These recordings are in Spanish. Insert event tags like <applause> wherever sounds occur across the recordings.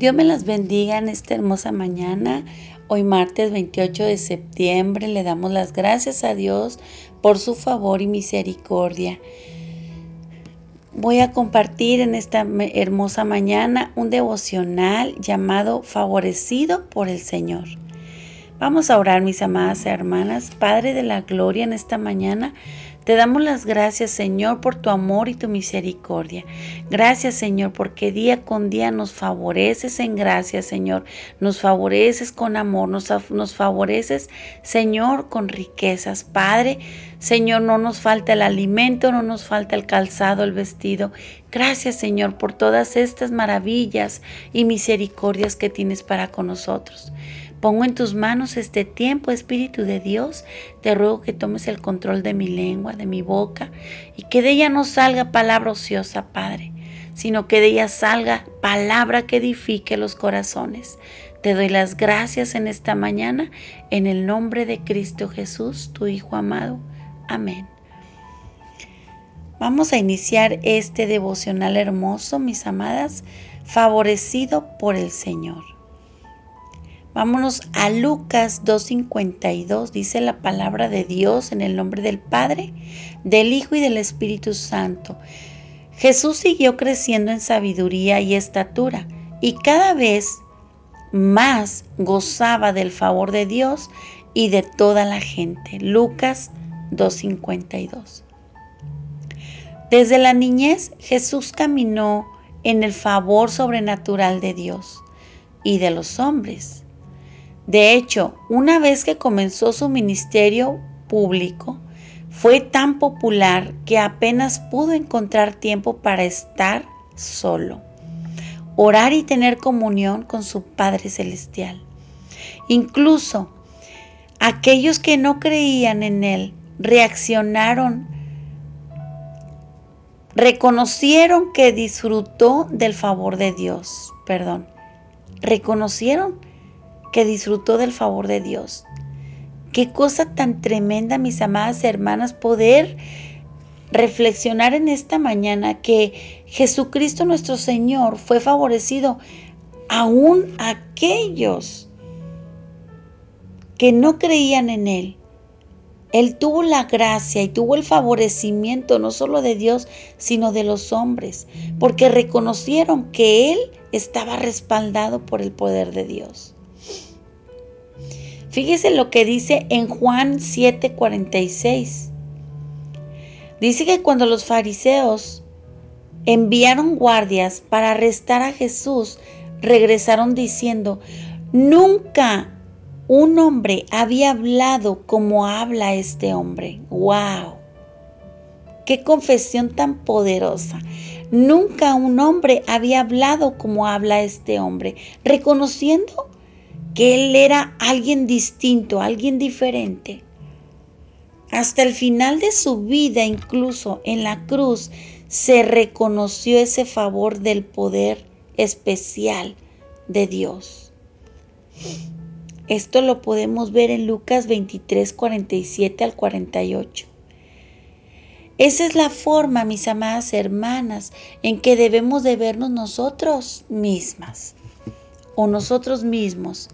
Dios me las bendiga en esta hermosa mañana. Hoy martes 28 de septiembre le damos las gracias a Dios por su favor y misericordia. Voy a compartir en esta hermosa mañana un devocional llamado Favorecido por el Señor. Vamos a orar, mis amadas hermanas. Padre de la Gloria, en esta mañana te damos las gracias, Señor, por tu amor y tu misericordia. Gracias, Señor, porque día con día nos favoreces en gracia, Señor. Nos favoreces con amor, nos, nos favoreces, Señor, con riquezas. Padre, Señor, no nos falta el alimento, no nos falta el calzado, el vestido. Gracias, Señor, por todas estas maravillas y misericordias que tienes para con nosotros. Pongo en tus manos este tiempo, Espíritu de Dios. Te ruego que tomes el control de mi lengua, de mi boca, y que de ella no salga palabra ociosa, Padre, sino que de ella salga palabra que edifique los corazones. Te doy las gracias en esta mañana, en el nombre de Cristo Jesús, tu Hijo amado. Amén. Vamos a iniciar este devocional hermoso, mis amadas, favorecido por el Señor. Vámonos a Lucas 2.52, dice la palabra de Dios en el nombre del Padre, del Hijo y del Espíritu Santo. Jesús siguió creciendo en sabiduría y estatura y cada vez más gozaba del favor de Dios y de toda la gente. Lucas 2.52. Desde la niñez Jesús caminó en el favor sobrenatural de Dios y de los hombres. De hecho, una vez que comenzó su ministerio público, fue tan popular que apenas pudo encontrar tiempo para estar solo, orar y tener comunión con su Padre Celestial. Incluso aquellos que no creían en Él reaccionaron, reconocieron que disfrutó del favor de Dios, perdón, reconocieron que disfrutó del favor de Dios. Qué cosa tan tremenda, mis amadas hermanas, poder reflexionar en esta mañana que Jesucristo nuestro Señor fue favorecido aún aquellos que no creían en Él. Él tuvo la gracia y tuvo el favorecimiento no solo de Dios, sino de los hombres, porque reconocieron que Él estaba respaldado por el poder de Dios. Fíjese lo que dice en Juan 7:46. Dice que cuando los fariseos enviaron guardias para arrestar a Jesús, regresaron diciendo, nunca un hombre había hablado como habla este hombre. ¡Wow! ¡Qué confesión tan poderosa! Nunca un hombre había hablado como habla este hombre, reconociendo que Él era alguien distinto, alguien diferente. Hasta el final de su vida, incluso en la cruz, se reconoció ese favor del poder especial de Dios. Esto lo podemos ver en Lucas 23, 47 al 48. Esa es la forma, mis amadas hermanas, en que debemos de vernos nosotros mismas o nosotros mismos.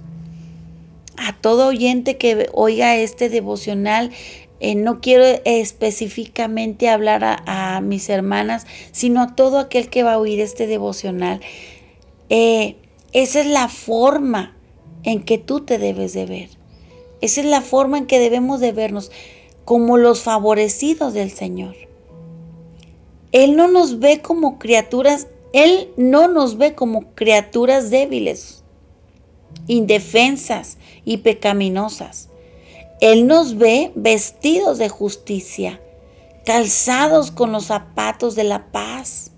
A todo oyente que oiga este devocional, eh, no quiero específicamente hablar a, mis hermanas, sino a todo aquel que va a oír este devocional. Eh, esa es la forma en que tú te debes de ver. Esa es la forma en que debemos de vernos como los favorecidos del Señor. Él no nos ve como criaturas él no nos ve como criaturas débiles, indefensas y pecaminosas. Él nos ve vestidos de justicia, calzados con los zapatos de la paz,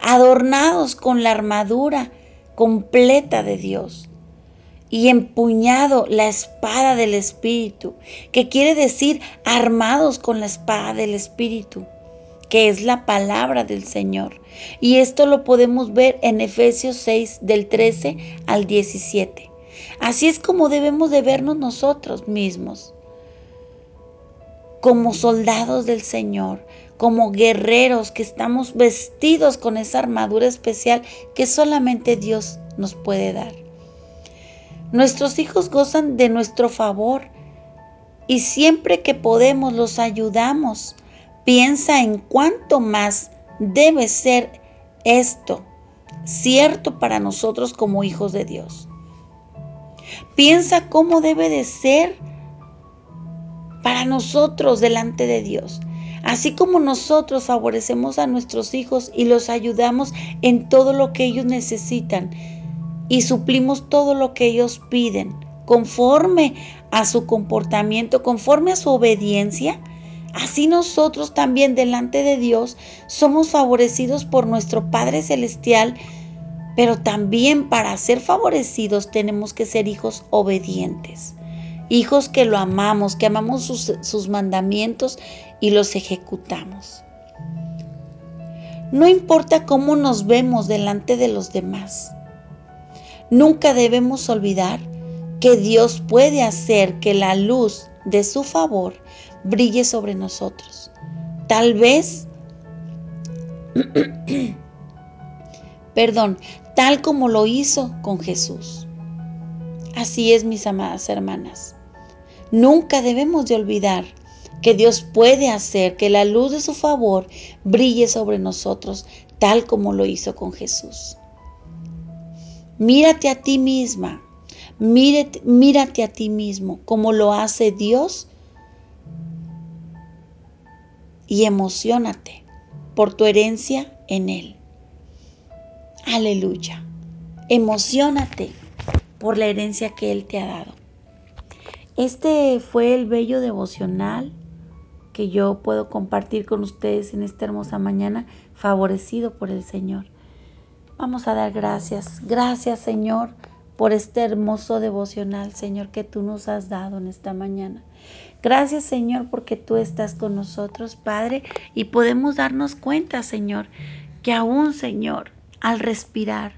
adornados con la armadura completa de Dios y empuñado la espada del Espíritu, que quiere decir armados con la espada del Espíritu que es la palabra del Señor. Y esto lo podemos ver en Efesios 6 del 13 al 17. Así es como debemos de vernos nosotros mismos, como soldados del Señor, como guerreros que estamos vestidos con esa armadura especial que solamente Dios nos puede dar. Nuestros hijos gozan de nuestro favor y siempre que podemos los ayudamos. Piensa en cuánto más debe ser esto cierto para nosotros como hijos de Dios. Piensa cómo debe de ser para nosotros delante de Dios. Así como nosotros favorecemos a nuestros hijos y los ayudamos en todo lo que ellos necesitan y suplimos todo lo que ellos piden, conforme a su comportamiento, conforme a su obediencia, así nosotros también delante de Dios somos favorecidos por nuestro Padre Celestial, pero también para ser favorecidos tenemos que ser hijos obedientes hijos que lo amamos, que amamos sus, mandamientos y los ejecutamos. No importa cómo nos vemos delante de los demás. Nunca debemos olvidar que Dios puede hacer que la luz de su favor brille sobre nosotros. Tal vez, <clears throat> perdón, tal como lo hizo con Jesús. Así es, mis amadas hermanas. Nunca debemos de olvidar que Dios puede hacer que la luz de su favor brille sobre nosotros, tal como lo hizo con Jesús. Mírate a ti misma, mírate, mírate a ti mismo como lo hace Dios y emocionate por tu herencia en Él. Aleluya. Emocionate por la herencia que Él te ha dado. Este fue el bello devocional que yo puedo compartir con ustedes en esta hermosa mañana, favorecido por el Señor. Vamos a dar gracias. Gracias, Señor, por este hermoso devocional, Señor, que tú nos has dado en esta mañana. Gracias, Señor, porque tú estás con nosotros, Padre, y podemos darnos cuenta, Señor, que aún, Señor, al respirar,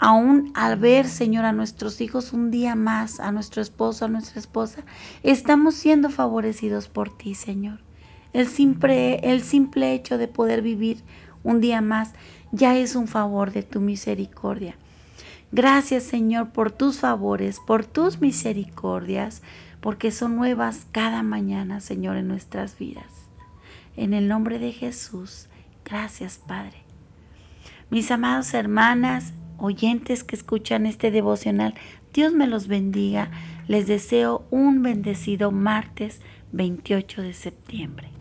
aún al ver, Señor, a nuestros hijos un día más, a nuestro esposo, a nuestra esposa, estamos siendo favorecidos por ti, Señor. El simple, el simple hecho de poder vivir un día más ya es un favor de tu misericordia. Gracias, Señor, por tus favores, por tus misericordias, porque son nuevas cada mañana, Señor, en nuestras vidas. En el nombre de Jesús, gracias, Padre. Mis amados hermanas, oyentes que escuchan este devocional, Dios me los bendiga. Les deseo un bendecido martes 28 de septiembre.